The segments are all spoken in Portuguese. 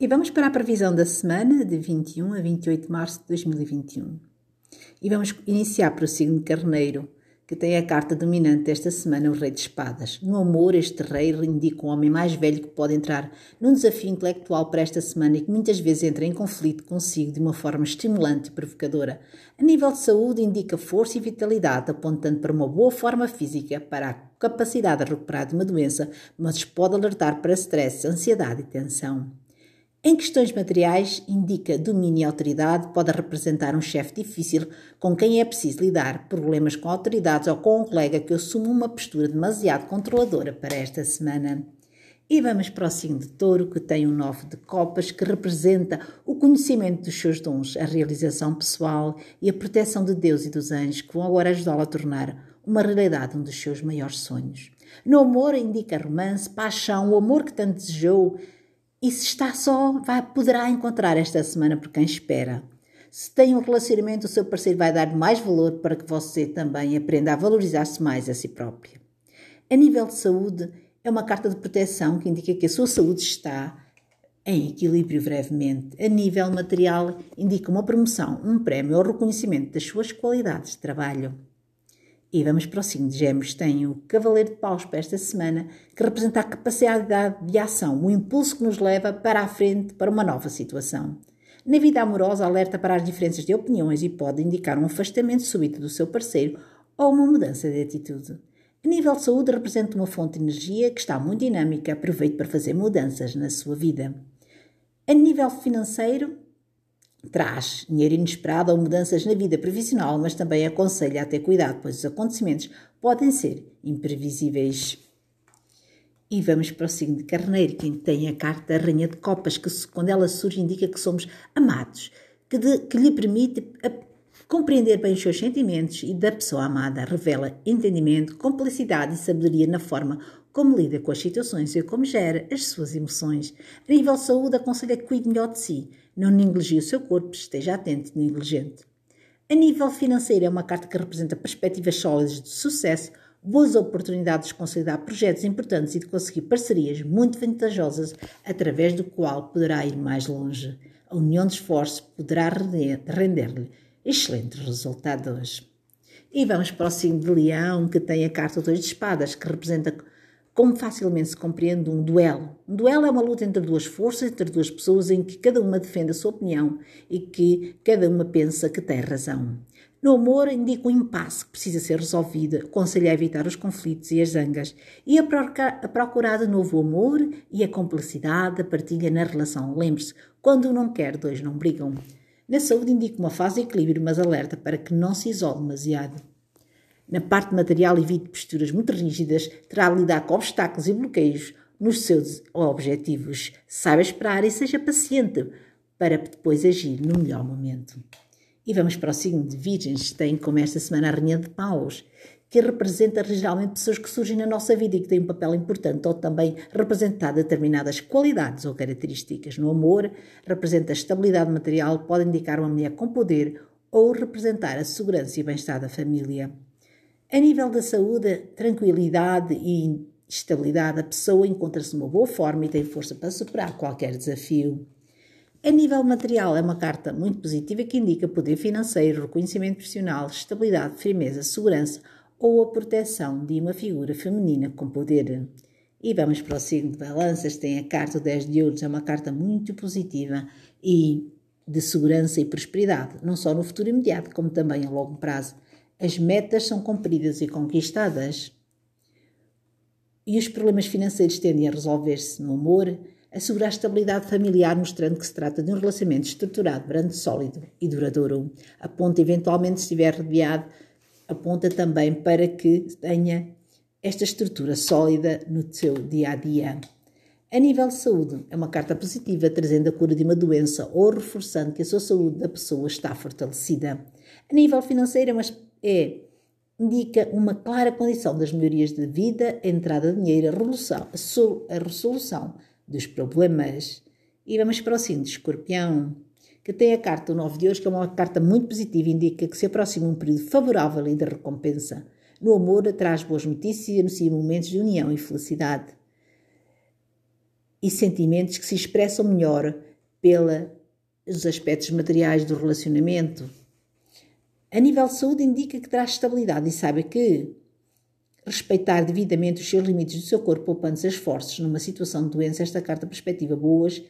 E vamos para a previsão da semana de 21 a 28 de março de 2021. E vamos iniciar para o signo de Carneiro, que tem a carta dominante desta semana, o Rei de Espadas. No amor, este rei indica um homem mais velho que pode entrar num desafio intelectual para esta semana e que muitas vezes entra em conflito consigo de uma forma estimulante e provocadora. A nível de saúde, indica força e vitalidade, apontando para uma boa forma física, para a capacidade de recuperar de uma doença, mas pode alertar para stress, ansiedade e tensão. Em questões materiais, indica domínio e autoridade, pode representar um chefe difícil com quem é preciso lidar, problemas com autoridades ou com um colega que assume uma postura demasiado controladora para esta semana. E vamos para o signo de touro, que tem um nove de copas, que representa o conhecimento dos seus dons, a realização pessoal e a proteção de Deus e dos anjos, que vão agora ajudá-lo a tornar uma realidade um dos seus maiores sonhos. No amor, indica romance, paixão, o amor que tanto desejou, e se está só, vai, poderá encontrar esta semana por quem espera. Se tem um relacionamento, o seu parceiro vai dar mais valor para que você também aprenda a valorizar-se mais a si própria. A nível de saúde, é uma carta de proteção que indica que a sua saúde está em equilíbrio brevemente. A nível material, indica uma promoção, um prémio ou reconhecimento das suas qualidades de trabalho. E vamos para o signo de Gêmeos. Tem o Cavaleiro de Paus para esta semana, que representa a capacidade de ação, o impulso que nos leva para a frente para uma nova situação. Na vida amorosa, alerta para as diferenças de opiniões e pode indicar um afastamento súbito do seu parceiro ou uma mudança de atitude. A nível de saúde, representa uma fonte de energia que está muito dinâmica, aproveite para fazer mudanças na sua vida. A nível financeiro, traz dinheiro inesperado ou mudanças na vida profissional, mas também aconselha a ter cuidado, pois os acontecimentos podem ser imprevisíveis. E vamos para o signo de Carneiro, quem tem a carta da Rainha de Copas, que quando ela surge indica que somos amados, que, de, que lhe permite compreender bem os seus sentimentos e da pessoa amada, revela entendimento, complicidade e sabedoria na forma como lida com as situações e como gera as suas emoções. A nível de saúde, aconselha que cuide melhor de si, não negligie o seu corpo, esteja atento e negligente. A nível financeiro, é uma carta que representa perspectivas sólidas de sucesso, boas oportunidades de consolidar projetos importantes e de conseguir parcerias muito vantajosas, através do qual poderá ir mais longe. A união de esforços poderá render-lhe excelentes resultados. E vamos para o signo de Leão, que tem a carta dois de espadas, que representa como facilmente se compreende um duelo. Um duelo é uma luta entre duas forças, entre duas pessoas em que cada uma defende a sua opinião e que cada uma pensa que tem razão. No amor, indica um impasse que precisa ser resolvido, aconselha a evitar os conflitos e as zangas e a procurar de novo o amor e a complicidade, a partilha na relação. Lembre-se, quando um não quer, dois não brigam. Na saúde, indica uma fase de equilíbrio, mas alerta para que não se isole demasiado. Na parte material, evite posturas muito rígidas, terá de lidar com obstáculos e bloqueios nos seus objetivos. Saiba esperar e seja paciente para depois agir no melhor momento. E vamos para o signo de Virgens, tem como esta semana a Rainha de Paus, que representa geralmente pessoas que surgem na nossa vida e que têm um papel importante, ou também representar determinadas qualidades ou características. No amor, representa a estabilidade material, pode indicar uma mulher com poder ou representar a segurança e bem-estar da família. A nível da saúde, tranquilidade e estabilidade, a pessoa encontra-se numa boa forma e tem força para superar qualquer desafio. A nível material, é uma carta muito positiva que indica poder financeiro, reconhecimento profissional, estabilidade, firmeza, segurança ou a proteção de uma figura feminina com poder. E vamos para o signo de balanças, tem a carta 10 de ouros, é uma carta muito positiva e de segurança e prosperidade, não só no futuro imediato, como também a longo prazo as metas são cumpridas e conquistadas. E os problemas financeiros tendem a resolver-se no amor, assegurar a estabilidade familiar, mostrando que se trata de um relacionamento estruturado, grande, sólido e duradouro. Aponta, eventualmente, se estiver rodeado, aponta também para que tenha esta estrutura sólida no seu dia a dia. A nível de saúde, é uma carta positiva, trazendo a cura de uma doença ou reforçando que a sua saúde da pessoa está fortalecida. A nível financeiro, é uma é indica uma clara condição das melhorias de vida, a entrada de dinheiro, a resolução, a resolução dos problemas. E vamos para o signo de escorpião, que tem a carta 9 de hoje, que é uma carta muito positiva, indica que se aproxima um período favorável e de recompensa. No amor, traz boas notícias e anuncia momentos de união e felicidade. E sentimentos que se expressam melhor pelos aspectos materiais do relacionamento. A nível de saúde, indica que traz estabilidade e saiba que respeitar devidamente os seus limites do seu corpo, poupando-se esforços numa situação de doença, esta carta perspectiva boas,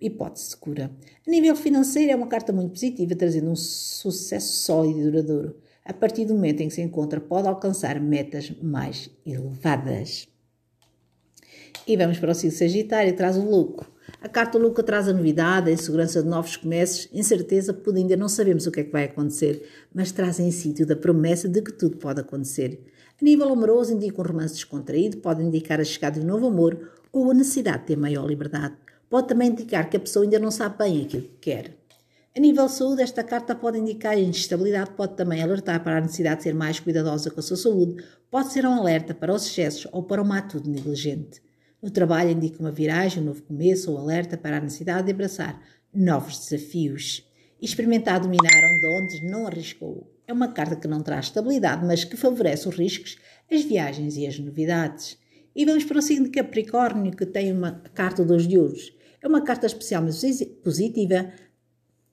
hipótese de cura. A nível financeiro, é uma carta muito positiva, trazendo um sucesso sólido e duradouro. A partir do momento em que se encontra, pode alcançar metas mais elevadas. E vamos para o signo Sagitário, traz o louco. A carta louca traz a novidade, a insegurança de novos começos, incerteza, porque ainda não sabemos o que é que vai acontecer, mas traz em sítio da promessa de que tudo pode acontecer. A nível amoroso, indica um romance descontraído, pode indicar a chegada de um novo amor ou a necessidade de ter maior liberdade. Pode também indicar que a pessoa ainda não sabe bem aquilo que quer. A nível de saúde, esta carta pode indicar instabilidade, pode também alertar para a necessidade de ser mais cuidadosa com a sua saúde, pode ser um alerta para os excessos ou para uma atitude negligente. No trabalho, indica uma viragem, um novo começo ou alerta para a necessidade de abraçar novos desafios experimentar dominar onde não arriscou. É uma carta que não traz estabilidade, mas que favorece os riscos, as viagens e as novidades. E vamos para o signo Capricórnio, que tem uma carta dos de ouros. É uma carta especialmente positiva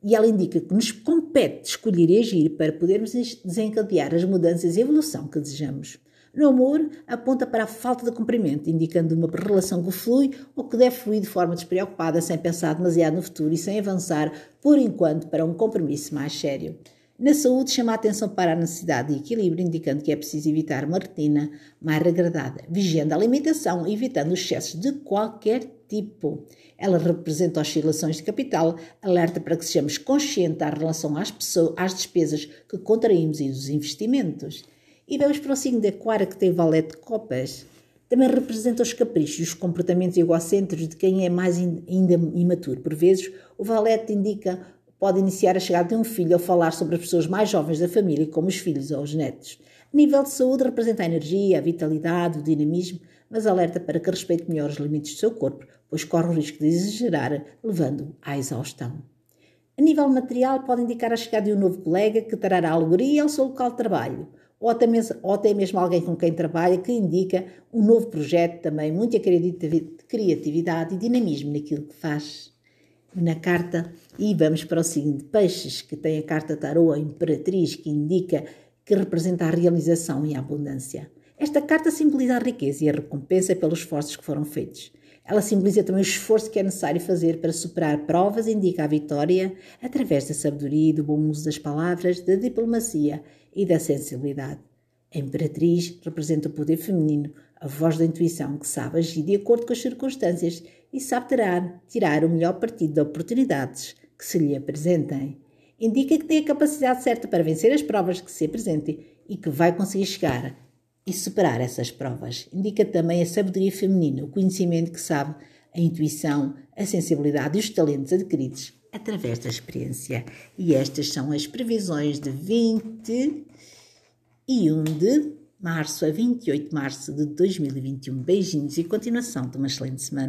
e ela indica que nos compete escolher e agir para podermos desencadear as mudanças e evolução que desejamos. No amor, aponta para a falta de cumprimento, indicando uma relação que flui ou que deve fluir de forma despreocupada, sem pensar demasiado no futuro e sem avançar, por enquanto, para um compromisso mais sério. Na saúde, chama a atenção para a necessidade de equilíbrio, indicando que é preciso evitar uma rotina mais regradada, vigiando a alimentação e evitando os excessos de qualquer tipo. Ela representa oscilações de capital, alerta para que sejamos conscientes em relação às, pessoas, às despesas que contraímos e dos investimentos. E vamos para o signo de Aquário, que tem valete de copas. Também representa os caprichos os comportamentos egocêntricos de quem é mais ainda imaturo. Por vezes, o valete indica pode iniciar a chegada de um filho ou falar sobre as pessoas mais jovens da família, como os filhos ou os netos. A nível de saúde, representa a energia, a vitalidade, o dinamismo, mas alerta para que respeite melhor os limites do seu corpo, pois corre o risco de exagerar, levando à exaustão. A nível material, pode indicar a chegada de um novo colega que trará alegria ao seu local de trabalho, ou até, mesmo, ou até mesmo alguém com quem trabalha que indica um novo projeto também, muita criatividade e dinamismo naquilo que faz na carta e vamos para o signo de peixes, que tem a carta tarô, a imperatriz, que indica que representa a realização e a abundância. Esta carta simboliza a riqueza e a recompensa pelos esforços que foram feitos. Ela simboliza também o esforço que é necessário fazer para superar provas e indica a vitória através da sabedoria e do bom uso das palavras, da diplomacia e da sensibilidade. A imperatriz representa o poder feminino, a voz da intuição que sabe agir de acordo com as circunstâncias e sabe tirar, tirar o melhor partido de oportunidades que se lhe apresentem. Indica que tem a capacidade certa para vencer as provas que se apresentem e que vai conseguir chegar e superar essas provas. Indica também a sabedoria feminina, o conhecimento que sabe, a intuição, a sensibilidade e os talentos adquiridos através da experiência. E estas são as previsões de 21 de março a 28 de março de 2021. Beijinhos e continuação de uma excelente semana.